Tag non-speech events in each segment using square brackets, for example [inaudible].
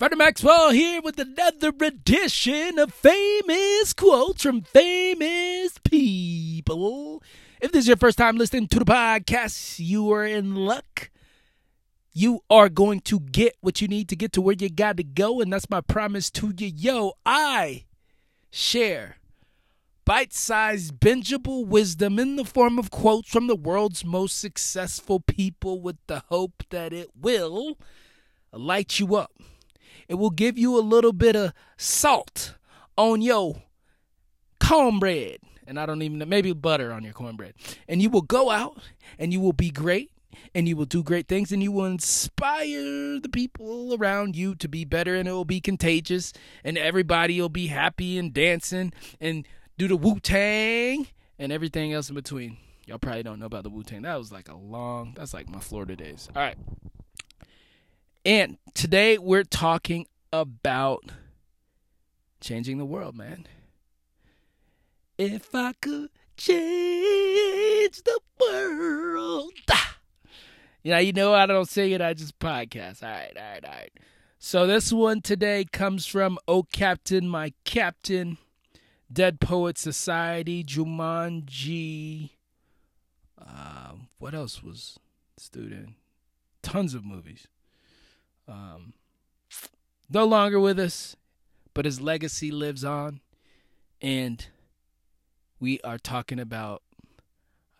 Freddie Maxwell here with another edition of famous quotes from famous people. If this is your first time listening to the podcast, you are in luck. You are going to get what you need to get to where you got to go, and that's my promise to you. Yo, I share bite sized, bingeable wisdom in the form of quotes from the world's most successful people with the hope that it will light you up it will give you a little bit of salt on your cornbread. And I don't even know, maybe butter on your cornbread. And you will go out and you will be great and you will do great things and you will inspire the people around you to be better and it will be contagious and everybody will be happy and dancing and do the Wu Tang and everything else in between. Y'all probably don't know about the Wu Tang. That was like a long, that's like my Florida days. All right. And today we're talking about changing the world, man. If I could change the world. [laughs] Yeah, you know I don't sing it, I just podcast. All right, all right, all right. So this one today comes from Oh Captain, My Captain, Dead Poet Society, Jumanji. Uh, what else was student? Tons of movies um, no longer with us, but his legacy lives on. And we are talking about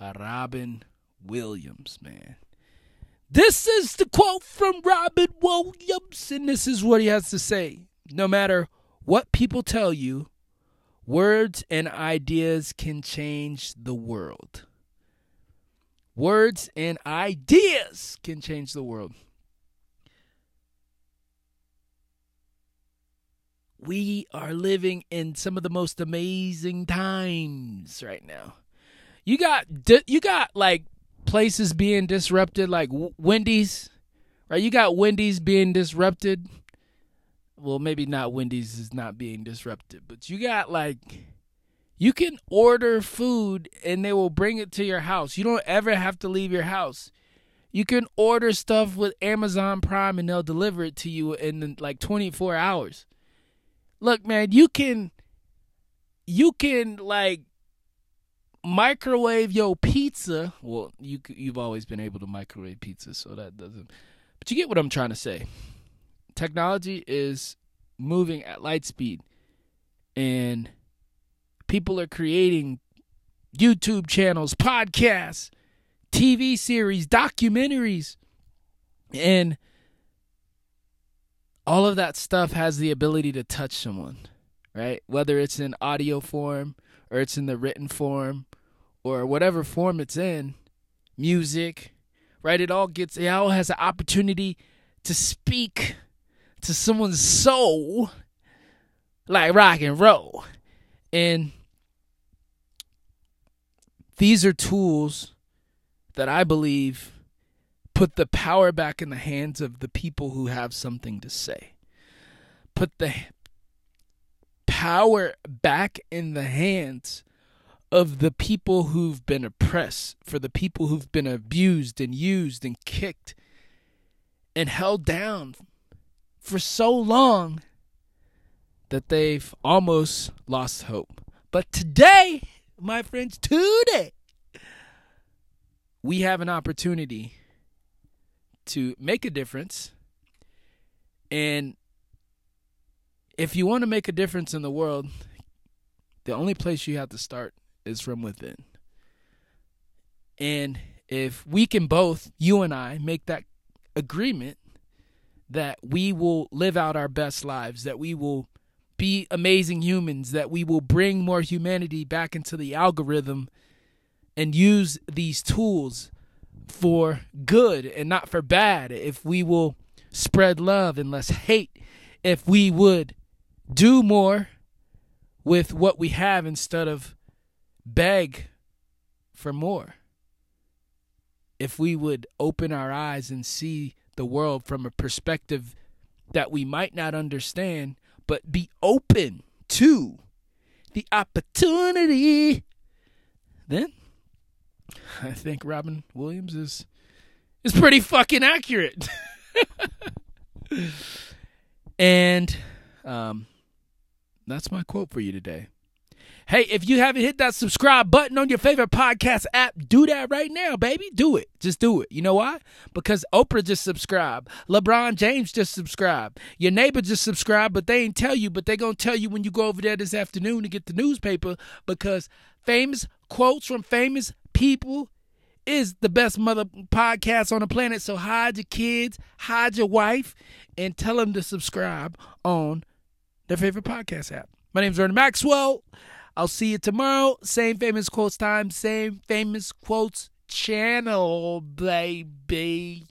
Robin Williams, man. This is the quote from Robin Williams, and this is what he has to say. No matter what people tell you, words and ideas can change the world. Words and ideas can change the world. We are living in some of the most amazing times right now. You got you got like places being disrupted like Wendy's, right? You got Wendy's being disrupted. Well, maybe not Wendy's is not being disrupted, but you got like you can order food and they will bring it to your house. You don't ever have to leave your house. You can order stuff with Amazon Prime and they'll deliver it to you in like 24 hours look, man, you can you can like microwave your pizza. Well, you you've always been able to microwave pizza, so that doesn't. But you get what I'm trying to say. Technology is moving at light speed, and people are creating YouTube channels, podcasts, TV series, documentaries, and all of that stuff has the ability to touch someone, right? Whether it's in audio form or it's in the written form or whatever form it's in, music, right? It all gets, it all has an opportunity to speak to someone's soul like rock and roll. And these are tools that I believe Put the power back in the hands of the people who have something to say. Put the power back in the hands of the people who've been oppressed, for the people who've been abused and used and kicked and held down for so long that they've almost lost hope. But today, my friends, today, we have an opportunity to make a difference. And if you want to make a difference in the world, the only place you have to start is from within. And if we can both, you and I, make that agreement that we will live out our best lives, that we will be amazing humans, that we will bring more humanity back into the algorithm and use these tools for good and not for bad, if we will spread love and less hate, if we would do more with what we have instead of beg for more, if we would open our eyes and see the world from a perspective that we might not understand, but be open to the opportunity, then [laughs] I think Robin Williams is is pretty fucking accurate. [laughs] And um, that's my quote for you today. Hey, if you haven't hit that subscribe button on your favorite podcast app, do that right now, baby. Do it. Just do it. You know why? Because Oprah just subscribed. LeBron James just subscribed. Your neighbor just subscribed, but they ain't tell you, but they going to tell you when you go over there this afternoon to get the newspaper because famous quotes from famous people is the best mother podcast on the planet. So hide your kids, hide your wife, and tell them to subscribe on their favorite podcast app. My name is Ernie Maxwell. I'll see you tomorrow. Same famous quotes time, same famous quotes channel, baby.